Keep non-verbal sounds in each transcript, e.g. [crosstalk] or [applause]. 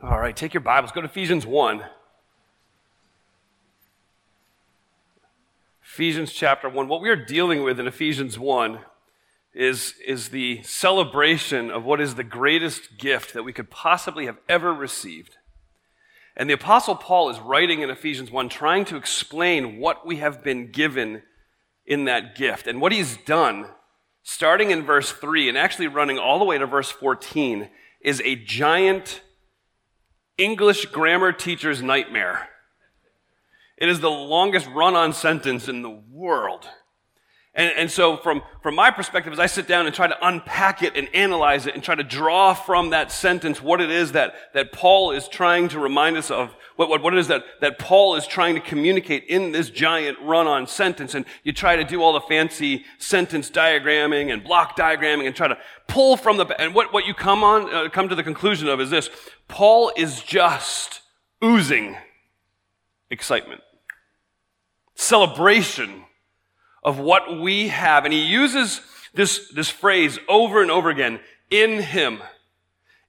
All right, take your Bibles, go to Ephesians 1. Ephesians chapter 1. What we are dealing with in Ephesians 1 is, is the celebration of what is the greatest gift that we could possibly have ever received. And the Apostle Paul is writing in Ephesians 1, trying to explain what we have been given in that gift. And what he's done, starting in verse 3 and actually running all the way to verse 14, is a giant English grammar teacher's nightmare. It is the longest run on sentence in the world. And, and so, from, from my perspective, as I sit down and try to unpack it and analyze it and try to draw from that sentence what it is that, that Paul is trying to remind us of, what, what, what it is that, that Paul is trying to communicate in this giant run on sentence. And you try to do all the fancy sentence diagramming and block diagramming and try to pull from the, and what, what you come on, uh, come to the conclusion of is this Paul is just oozing excitement, celebration of what we have. And he uses this, this phrase over and over again in him.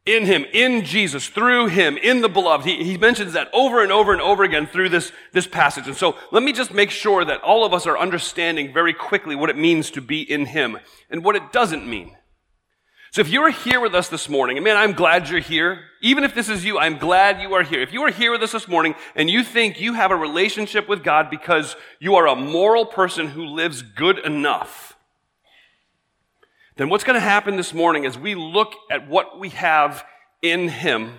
In him, in Jesus, through him, in the beloved. He, he mentions that over and over and over again through this, this passage. And so let me just make sure that all of us are understanding very quickly what it means to be in him and what it doesn't mean. So if you're here with us this morning, and man, I'm glad you're here. Even if this is you, I'm glad you are here. If you are here with us this morning and you think you have a relationship with God because you are a moral person who lives good enough, then what's going to happen this morning as we look at what we have in Him,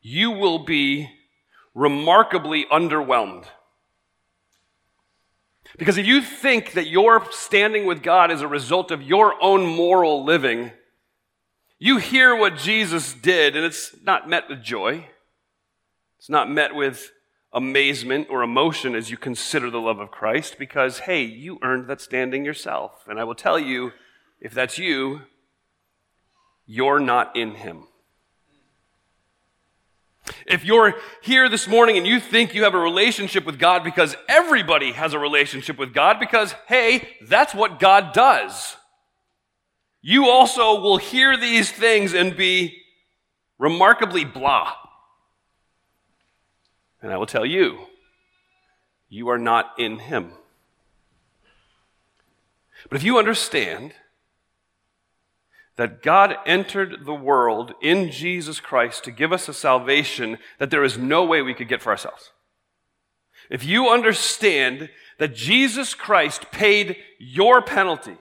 you will be remarkably underwhelmed. Because if you think that your standing with God is a result of your own moral living, you hear what Jesus did and it's not met with joy. It's not met with amazement or emotion as you consider the love of Christ because, hey, you earned that standing yourself. And I will tell you, if that's you, you're not in Him. If you're here this morning and you think you have a relationship with God because everybody has a relationship with God because, hey, that's what God does. You also will hear these things and be remarkably blah. And I will tell you, you are not in Him. But if you understand that God entered the world in Jesus Christ to give us a salvation that there is no way we could get for ourselves. If you understand that Jesus Christ paid your penalty,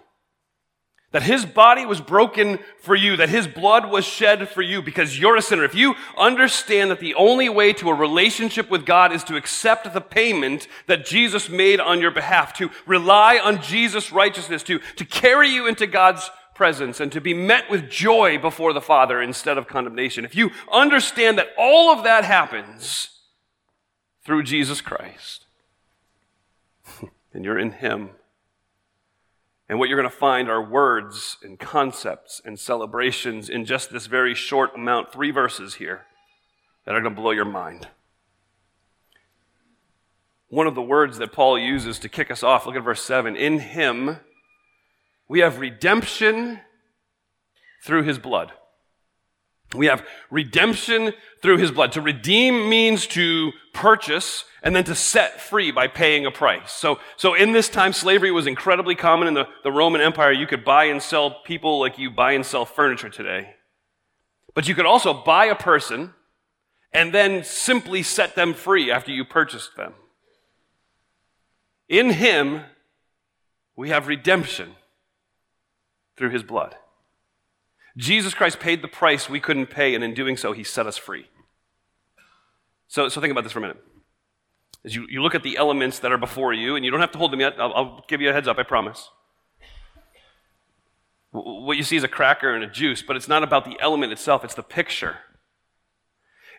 that his body was broken for you, that his blood was shed for you because you're a sinner. If you understand that the only way to a relationship with God is to accept the payment that Jesus made on your behalf, to rely on Jesus' righteousness, to, to carry you into God's presence and to be met with joy before the Father instead of condemnation. If you understand that all of that happens through Jesus Christ, [laughs] and you're in Him. And what you're going to find are words and concepts and celebrations in just this very short amount, three verses here, that are going to blow your mind. One of the words that Paul uses to kick us off, look at verse 7 In Him, we have redemption through his blood. We have redemption through his blood. To redeem means to purchase and then to set free by paying a price. So, so in this time, slavery was incredibly common in the, the Roman Empire. You could buy and sell people like you buy and sell furniture today. But you could also buy a person and then simply set them free after you purchased them. In him, we have redemption through his blood. Jesus Christ paid the price we couldn't pay, and in doing so, he set us free. So, so think about this for a minute. As you, you look at the elements that are before you, and you don't have to hold them yet, I'll, I'll give you a heads up, I promise. What you see is a cracker and a juice, but it's not about the element itself, it's the picture.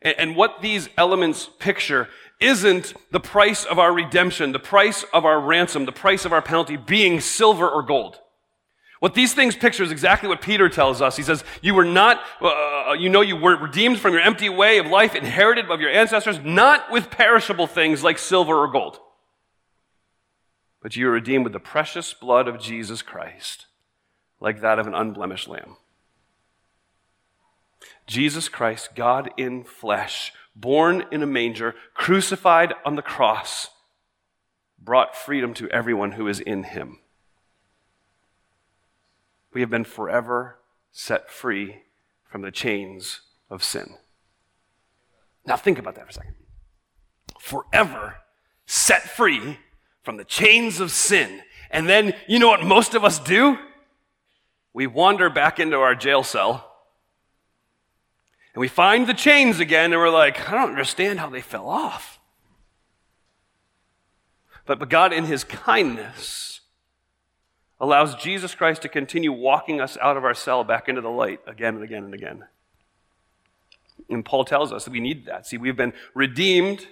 And, and what these elements picture isn't the price of our redemption, the price of our ransom, the price of our penalty being silver or gold. What these things picture is exactly what Peter tells us. He says, You were not, uh, you know, you were redeemed from your empty way of life, inherited of your ancestors, not with perishable things like silver or gold, but you were redeemed with the precious blood of Jesus Christ, like that of an unblemished lamb. Jesus Christ, God in flesh, born in a manger, crucified on the cross, brought freedom to everyone who is in him. We have been forever set free from the chains of sin. Now, think about that for a second. Forever set free from the chains of sin. And then, you know what most of us do? We wander back into our jail cell and we find the chains again and we're like, I don't understand how they fell off. But, but God, in His kindness, allows Jesus Christ to continue walking us out of our cell back into the light again and again and again. And Paul tells us that we need that. See, we've been redeemed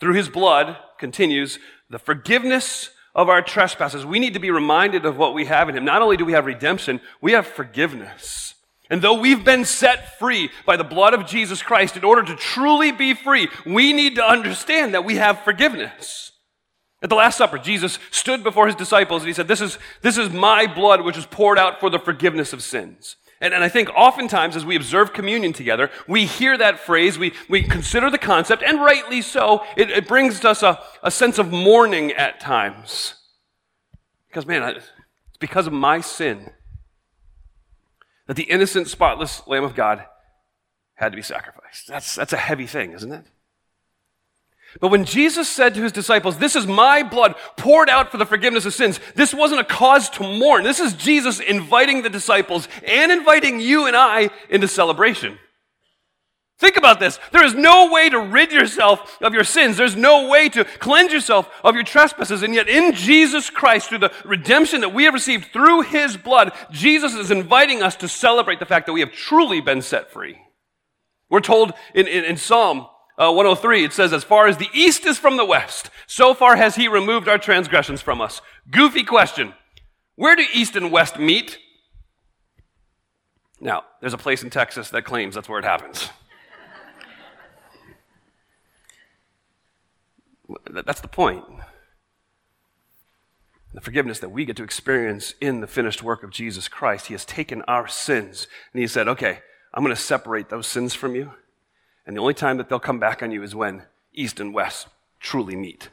through his blood, continues, the forgiveness of our trespasses. We need to be reminded of what we have in him. Not only do we have redemption, we have forgiveness. And though we've been set free by the blood of Jesus Christ, in order to truly be free, we need to understand that we have forgiveness. At the Last Supper, Jesus stood before his disciples and he said, This is, this is my blood which is poured out for the forgiveness of sins. And, and I think oftentimes as we observe communion together, we hear that phrase, we, we consider the concept, and rightly so, it, it brings us a, a sense of mourning at times. Because, man, it's because of my sin that the innocent, spotless Lamb of God had to be sacrificed. That's, that's a heavy thing, isn't it? But when Jesus said to his disciples, This is my blood poured out for the forgiveness of sins, this wasn't a cause to mourn. This is Jesus inviting the disciples and inviting you and I into celebration. Think about this. There is no way to rid yourself of your sins. There's no way to cleanse yourself of your trespasses. And yet, in Jesus Christ, through the redemption that we have received through his blood, Jesus is inviting us to celebrate the fact that we have truly been set free. We're told in, in, in Psalm uh, 103, it says, As far as the east is from the west, so far has he removed our transgressions from us. Goofy question. Where do east and west meet? Now, there's a place in Texas that claims that's where it happens. That's the point. The forgiveness that we get to experience in the finished work of Jesus Christ. He has taken our sins and He said, Okay, I'm going to separate those sins from you. And the only time that they'll come back on you is when east and west truly meet.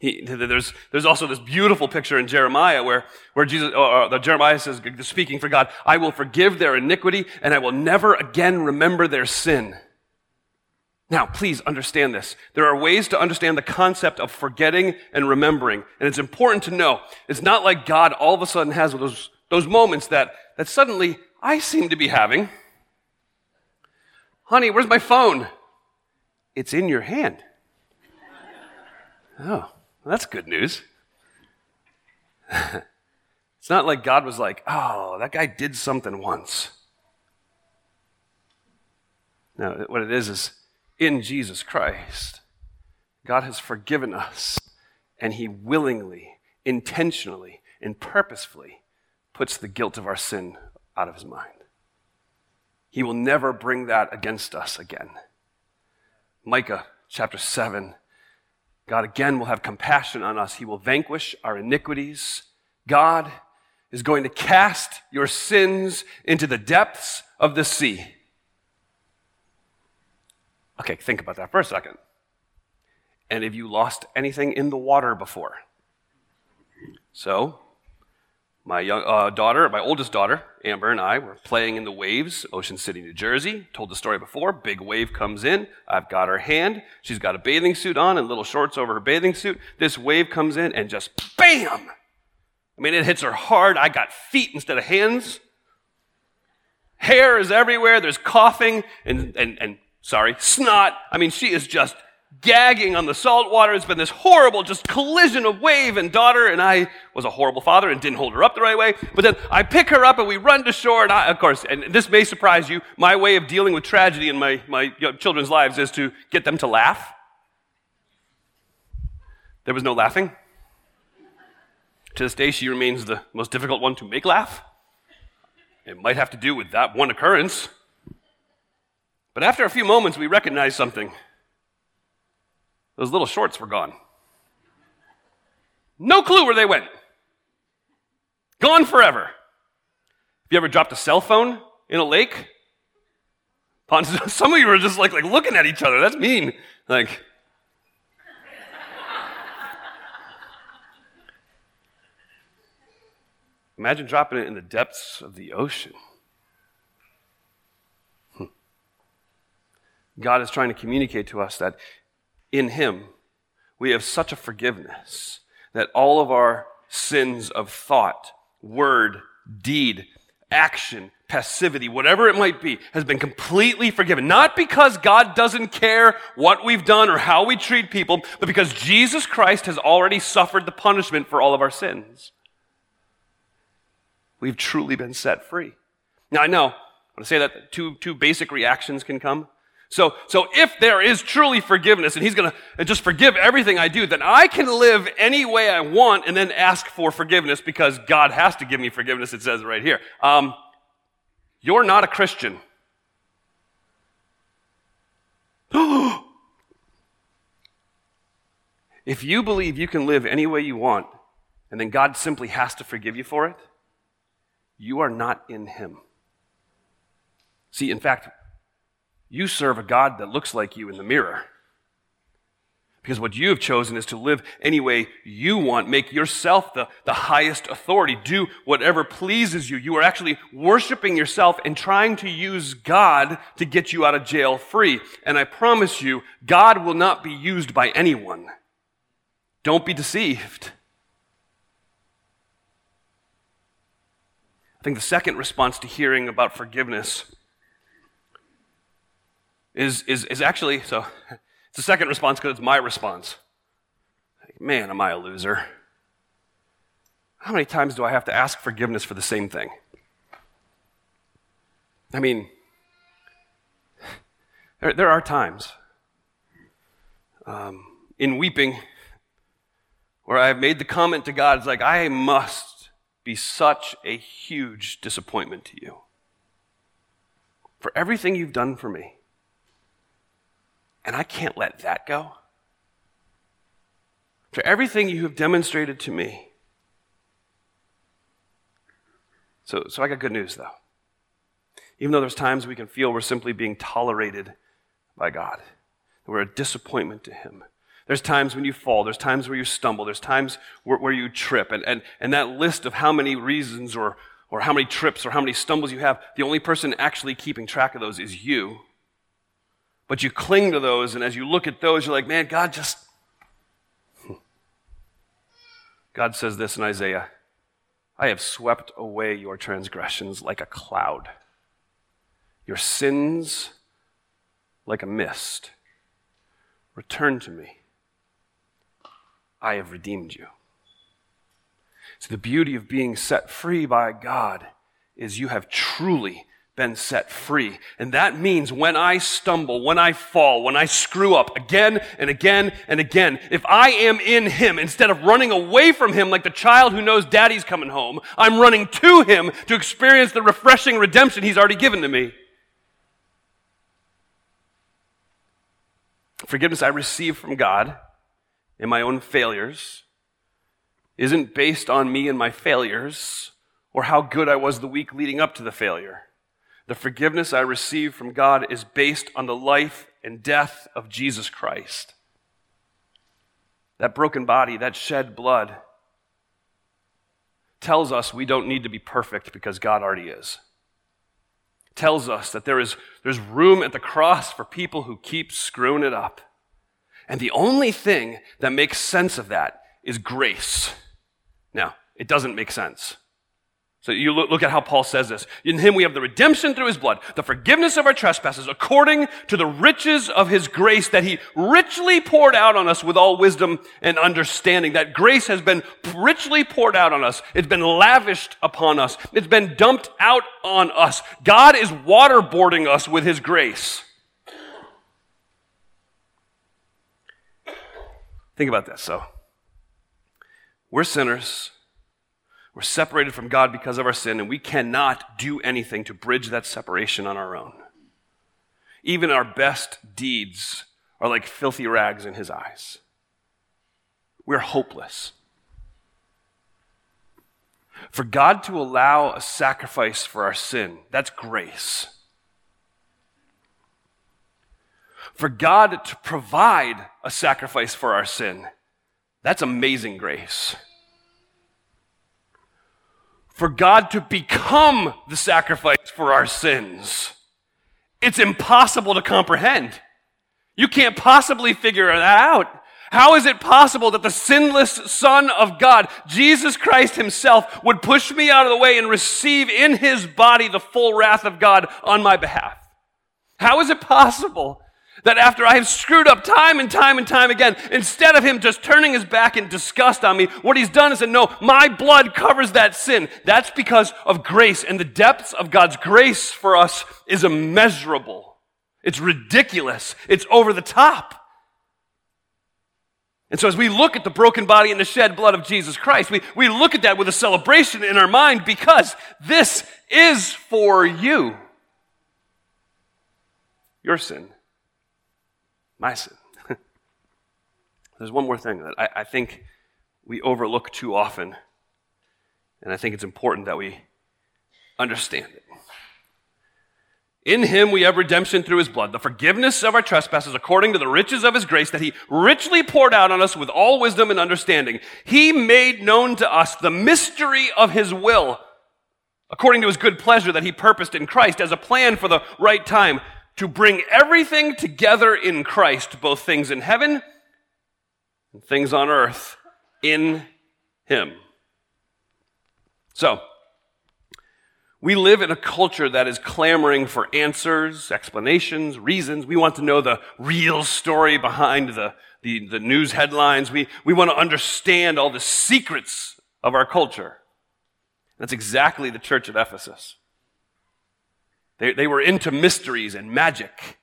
He, there's, there's also this beautiful picture in Jeremiah where, where Jesus, uh, uh, or, or Jeremiah says, speaking for God, I will forgive their iniquity and I will never again remember their sin. Now, please understand this. There are ways to understand the concept of forgetting and remembering. And it's important to know it's not like God all of a sudden has those, those moments that, that suddenly I seem to be having. Honey, where's my phone? It's in your hand. Oh, well, that's good news. [laughs] it's not like God was like, oh, that guy did something once. No, what it is is in Jesus Christ, God has forgiven us, and He willingly, intentionally, and purposefully puts the guilt of our sin out of His mind. He will never bring that against us again. Micah chapter 7 God again will have compassion on us. He will vanquish our iniquities. God is going to cast your sins into the depths of the sea. Okay, think about that for a second. And have you lost anything in the water before? So, my young uh, daughter, my oldest daughter, Amber, and I were playing in the waves, Ocean City, New Jersey. Told the story before. Big wave comes in. I've got her hand. She's got a bathing suit on and little shorts over her bathing suit. This wave comes in and just bam! I mean, it hits her hard. I got feet instead of hands. Hair is everywhere. There's coughing and, and, and sorry, snot. I mean, she is just gagging on the salt water. It's been this horrible just collision of wave and daughter, and I was a horrible father and didn't hold her up the right way. But then I pick her up and we run to shore, and I, of course, and this may surprise you, my way of dealing with tragedy in my, my children's lives is to get them to laugh. There was no laughing. To this day, she remains the most difficult one to make laugh. It might have to do with that one occurrence. But after a few moments, we recognize something. Those little shorts were gone. No clue where they went. Gone forever. Have you ever dropped a cell phone in a lake? [laughs] Some of you are just like, like looking at each other. That's mean. Like, imagine dropping it in the depths of the ocean. Hmm. God is trying to communicate to us that in Him we have such a forgiveness that all of our sins of thought, word, deed, action, passivity, whatever it might be, has been completely forgiven. Not because God doesn't care what we've done or how we treat people, but because Jesus Christ has already suffered the punishment for all of our sins. We've truly been set free. Now, I know, when I say that, two, two basic reactions can come. So, so if there is truly forgiveness and he's going to just forgive everything I do, then I can live any way I want and then ask for forgiveness because God has to give me forgiveness. It says right here. Um, you're not a Christian. [gasps] if you believe you can live any way you want and then God simply has to forgive you for it, you are not in him. See, in fact, you serve a God that looks like you in the mirror. Because what you have chosen is to live any way you want. Make yourself the, the highest authority. Do whatever pleases you. You are actually worshiping yourself and trying to use God to get you out of jail free. And I promise you, God will not be used by anyone. Don't be deceived. I think the second response to hearing about forgiveness is, is, is actually, so it's [laughs] the second response because it's my response. Man, am I a loser. How many times do I have to ask forgiveness for the same thing? I mean, [sighs] there, there are times um, in weeping where I've made the comment to God, it's like, I must be such a huge disappointment to you for everything you've done for me. And I can't let that go. For everything you have demonstrated to me. So, so I got good news, though. Even though there's times we can feel we're simply being tolerated by God, we're a disappointment to Him. There's times when you fall. There's times where you stumble. There's times where, where you trip. And, and, and that list of how many reasons or, or how many trips or how many stumbles you have, the only person actually keeping track of those is you. But you cling to those, and as you look at those, you're like, man, God just. God says this in Isaiah I have swept away your transgressions like a cloud, your sins like a mist. Return to me. I have redeemed you. So, the beauty of being set free by God is you have truly been set free. And that means when I stumble, when I fall, when I screw up again and again and again, if I am in Him, instead of running away from Him like the child who knows daddy's coming home, I'm running to Him to experience the refreshing redemption He's already given to me. Forgiveness I receive from God in my own failures isn't based on me and my failures or how good I was the week leading up to the failure. The forgiveness I receive from God is based on the life and death of Jesus Christ. That broken body, that shed blood, tells us we don't need to be perfect because God already is. Tells us that there is there's room at the cross for people who keep screwing it up. And the only thing that makes sense of that is grace. Now, it doesn't make sense. So you look, look, at how Paul says this. In him we have the redemption through his blood, the forgiveness of our trespasses, according to the riches of his grace that he richly poured out on us with all wisdom and understanding. That grace has been richly poured out on us. It's been lavished upon us. It's been dumped out on us. God is waterboarding us with his grace. Think about this. So, we're sinners. We're separated from God because of our sin, and we cannot do anything to bridge that separation on our own. Even our best deeds are like filthy rags in His eyes. We're hopeless. For God to allow a sacrifice for our sin, that's grace. For God to provide a sacrifice for our sin, that's amazing grace. For God to become the sacrifice for our sins, it's impossible to comprehend. You can't possibly figure that out. How is it possible that the sinless Son of God, Jesus Christ Himself, would push me out of the way and receive in His body the full wrath of God on my behalf? How is it possible that after I have screwed up time and time and time again, instead of Him just turning His back in disgust on me, what He's done is said, No, my blood covers that sin. That's because of grace, and the depths of God's grace for us is immeasurable. It's ridiculous. It's over the top. And so, as we look at the broken body and the shed blood of Jesus Christ, we, we look at that with a celebration in our mind because this is for you. Your sin, my sin. [laughs] There's one more thing that I, I think we overlook too often, and I think it's important that we understand it. In him we have redemption through his blood, the forgiveness of our trespasses according to the riches of his grace that he richly poured out on us with all wisdom and understanding. He made known to us the mystery of his will according to his good pleasure that he purposed in Christ as a plan for the right time to bring everything together in Christ, both things in heaven and things on earth in him. So, we live in a culture that is clamoring for answers, explanations, reasons. We want to know the real story behind the, the, the, news headlines. We, we want to understand all the secrets of our culture. That's exactly the church at Ephesus. They, they were into mysteries and magic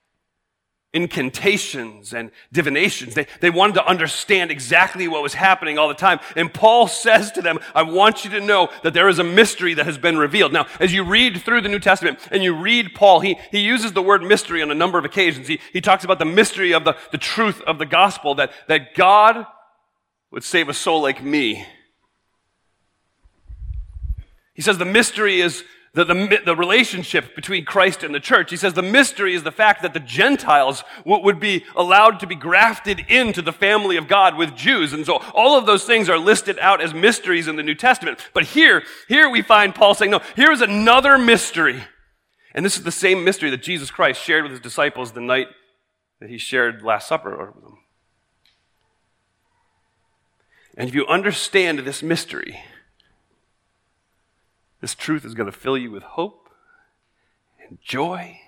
incantations and divinations. They, they wanted to understand exactly what was happening all the time. And Paul says to them, I want you to know that there is a mystery that has been revealed. Now, as you read through the New Testament and you read Paul, he, he uses the word mystery on a number of occasions. He, he talks about the mystery of the, the truth of the gospel, that, that God would save a soul like me. He says the mystery is the, the, the, relationship between Christ and the church. He says the mystery is the fact that the Gentiles would be allowed to be grafted into the family of God with Jews. And so all of those things are listed out as mysteries in the New Testament. But here, here we find Paul saying, no, here's another mystery. And this is the same mystery that Jesus Christ shared with his disciples the night that he shared Last Supper with them. And if you understand this mystery, this truth is going to fill you with hope and joy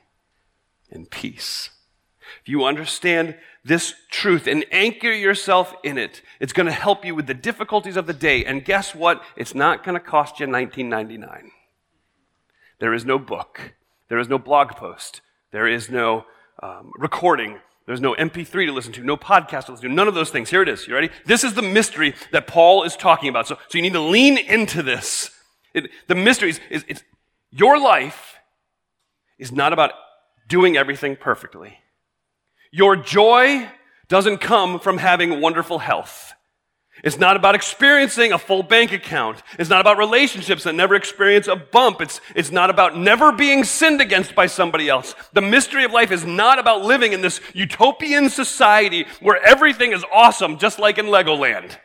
and peace. If you understand this truth and anchor yourself in it, it's going to help you with the difficulties of the day. And guess what? It's not going to cost you $19.99. There is no book. There is no blog post. There is no um, recording. There's no MP3 to listen to, no podcast to listen to, none of those things. Here it is. You ready? This is the mystery that Paul is talking about. So, so you need to lean into this. It, the mystery is, is it's, your life is not about doing everything perfectly. Your joy doesn't come from having wonderful health. It's not about experiencing a full bank account. It's not about relationships that never experience a bump. It's, it's not about never being sinned against by somebody else. The mystery of life is not about living in this utopian society where everything is awesome, just like in Legoland.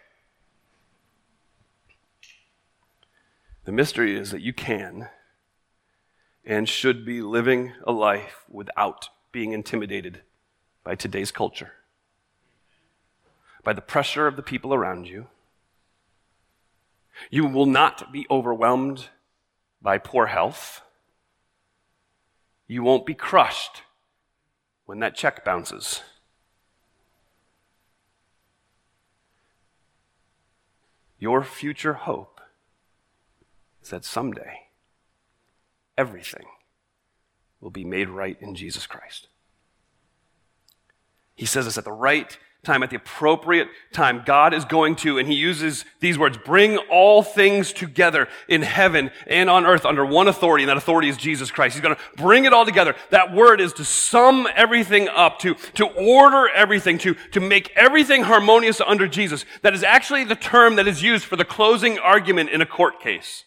The mystery is that you can and should be living a life without being intimidated by today's culture, by the pressure of the people around you. You will not be overwhelmed by poor health. You won't be crushed when that check bounces. Your future hope is that someday everything will be made right in Jesus Christ. He says this at the right time, at the appropriate time. God is going to, and he uses these words, bring all things together in heaven and on earth under one authority, and that authority is Jesus Christ. He's going to bring it all together. That word is to sum everything up, to, to order everything, to, to make everything harmonious under Jesus. That is actually the term that is used for the closing argument in a court case.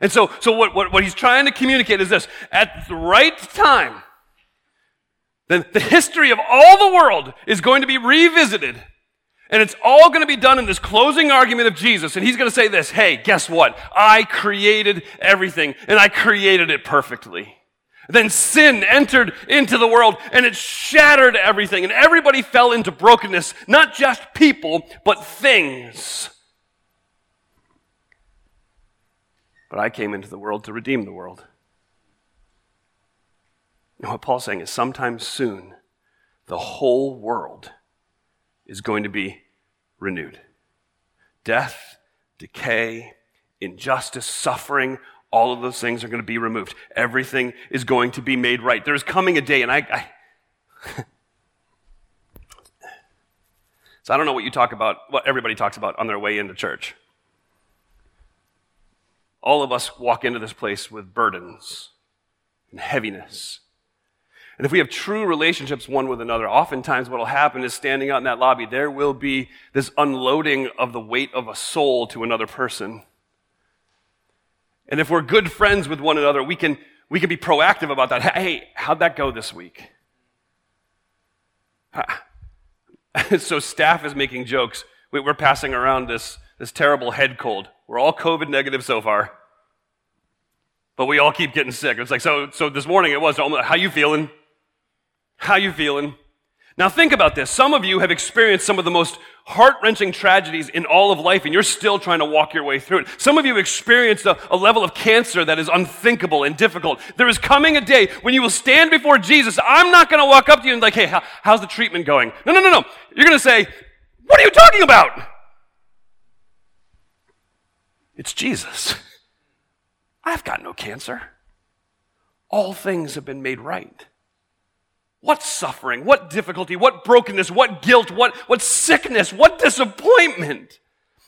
And so, so what, what, what he's trying to communicate is this at the right time, then the history of all the world is going to be revisited. And it's all going to be done in this closing argument of Jesus. And he's going to say this Hey, guess what? I created everything, and I created it perfectly. Then sin entered into the world and it shattered everything and everybody fell into brokenness, not just people, but things. But I came into the world to redeem the world. And what Paul's saying is sometime soon, the whole world is going to be renewed. Death, decay, injustice, suffering, all of those things are going to be removed. Everything is going to be made right. There's coming a day, and I. I [laughs] so I don't know what you talk about, what everybody talks about on their way into church. All of us walk into this place with burdens and heaviness. And if we have true relationships one with another, oftentimes what will happen is standing out in that lobby, there will be this unloading of the weight of a soul to another person. And if we're good friends with one another, we can, we can be proactive about that. Hey, how'd that go this week? [laughs] so staff is making jokes. We're passing around this, this terrible head cold. We're all COVID negative so far. But we all keep getting sick. It's like, so, so this morning it was, how you feeling? How you feeling? Now think about this. Some of you have experienced some of the most heart-wrenching tragedies in all of life and you're still trying to walk your way through it. Some of you have experienced a, a, level of cancer that is unthinkable and difficult. There is coming a day when you will stand before Jesus. I'm not going to walk up to you and like, hey, how, how's the treatment going? No, no, no, no. You're going to say, what are you talking about? It's Jesus. I've got no cancer. All things have been made right. What suffering, what difficulty, what brokenness, what guilt, what, what sickness, what disappointment.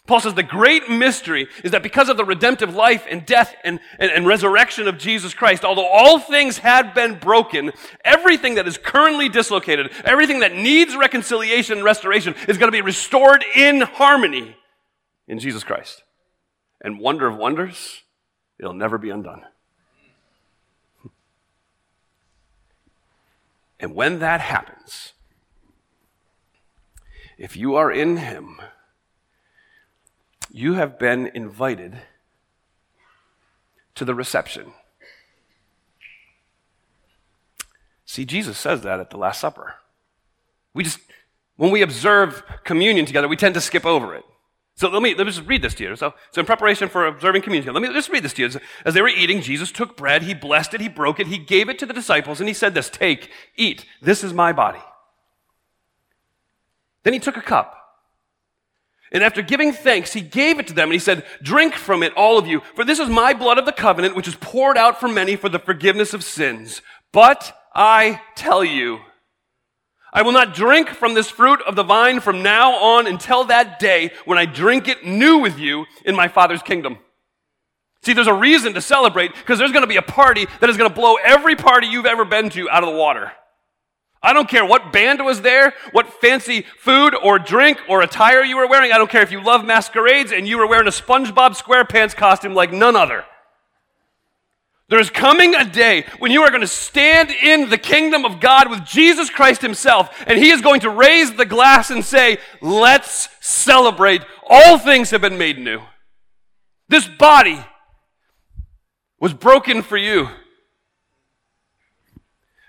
Paul says the great mystery is that because of the redemptive life and death and, and, and, resurrection of Jesus Christ, although all things had been broken, everything that is currently dislocated, everything that needs reconciliation and restoration is going to be restored in harmony in Jesus Christ. And wonder of wonders, it'll never be undone. [laughs] And when that happens, if you are in Him, you have been invited to the reception. See, Jesus says that at the Last Supper. We just, when we observe communion together, we tend to skip over it. So let me, let me just read this to you. So, so in preparation for observing communion, let me just read this to you. As they were eating, Jesus took bread, he blessed it, he broke it, he gave it to the disciples, and he said this, take, eat, this is my body. Then he took a cup. And after giving thanks, he gave it to them and he said, drink from it, all of you, for this is my blood of the covenant, which is poured out for many for the forgiveness of sins. But I tell you, I will not drink from this fruit of the vine from now on until that day when I drink it new with you in my Father's kingdom. See, there's a reason to celebrate because there's going to be a party that is going to blow every party you've ever been to out of the water. I don't care what band was there, what fancy food or drink or attire you were wearing. I don't care if you love masquerades and you were wearing a SpongeBob SquarePants costume like none other. There's coming a day when you are going to stand in the kingdom of God with Jesus Christ Himself, and He is going to raise the glass and say, Let's celebrate. All things have been made new. This body was broken for you.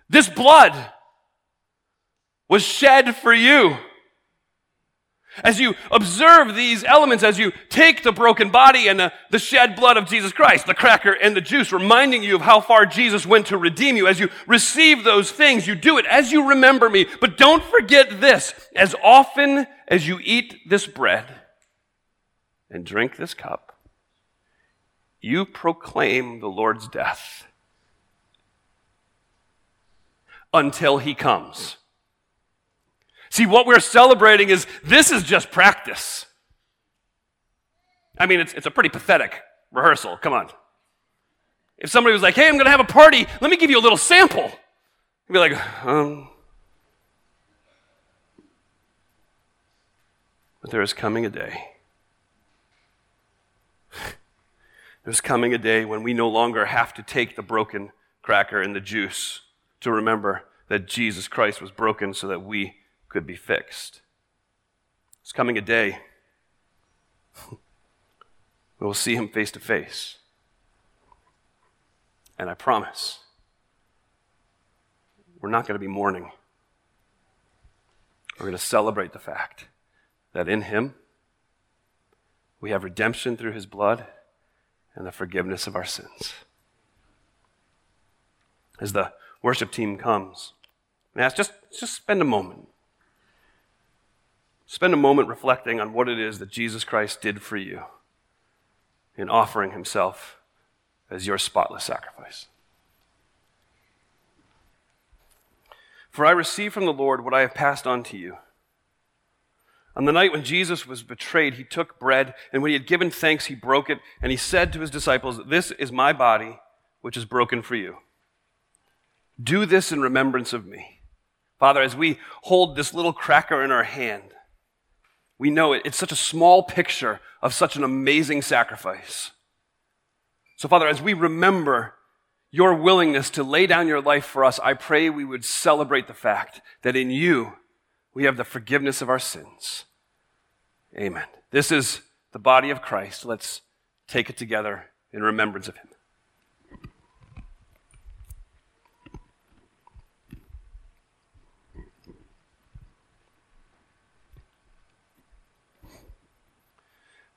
This blood was shed for you. As you observe these elements, as you take the broken body and the, the, shed blood of Jesus Christ, the cracker and the juice, reminding you of how far Jesus went to redeem you, as you receive those things, you do it as you remember me. But don't forget this as often as you eat this bread and drink this cup, you proclaim the Lord's death until he comes. See, what we're celebrating is this is just practice. I mean, it's, it's a pretty pathetic rehearsal. Come on. If somebody was like, hey, I'm going to have a party, let me give you a little sample. You'd be like, um. But there is coming a day [laughs] There's coming a day when we no longer have to take the broken cracker and the juice to remember that Jesus Christ was broken so that we could be fixed. It's coming a day [laughs] we will see him face to face. And I promise, we're not going to be mourning. We're going to celebrate the fact that in him we have redemption through his blood and the forgiveness of our sins. As the worship team comes, and ask, just, just spend a moment. Spend a moment reflecting on what it is that Jesus Christ did for you in offering himself as your spotless sacrifice. For I received from the Lord what I have passed on to you. On the night when Jesus was betrayed, he took bread, and when he had given thanks, he broke it, and he said to his disciples, This is my body, which is broken for you. Do this in remembrance of me. Father, as we hold this little cracker in our hand, we know it, it's such a small picture of such an amazing sacrifice. So, Father, as we remember your willingness to lay down your life for us, I pray we would celebrate the fact that in you we have the forgiveness of our sins. Amen. This is the body of Christ. Let's take it together in remembrance of him.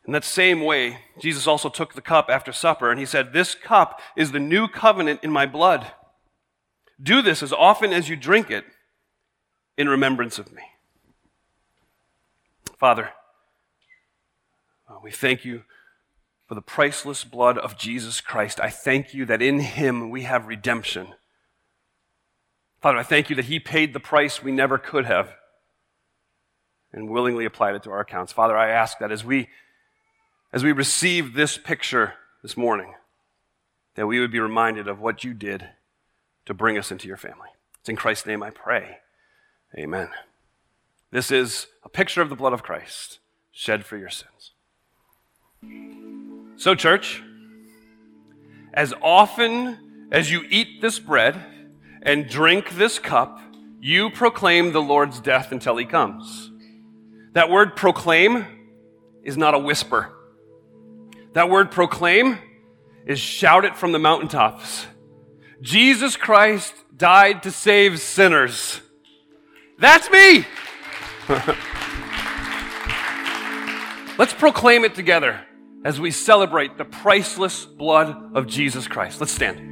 In that same way, Jesus also took the cup after supper and he said, This cup is the new covenant in my blood. Do this as often as you drink it in remembrance of me. Father, uh, we thank you for the priceless blood of Jesus Christ. I thank you that in him we have redemption. Father, I thank you that he paid the price we never could have and willingly applied it to our accounts. Father, I ask that as we as we receive this picture this morning, that we would be reminded of what you did to bring us into your family. It's in Christ's name I pray. Amen. This is a picture of the blood of Christ shed for your sins. So, church, as often as you eat this bread and drink this cup, you proclaim the Lord's death until he comes. That word proclaim is not a whisper. That word proclaim is shout it from the mountaintops. Jesus Christ died to save sinners. That's me. [laughs] Let's proclaim it together as we celebrate the priceless blood of Jesus Christ. Let's stand.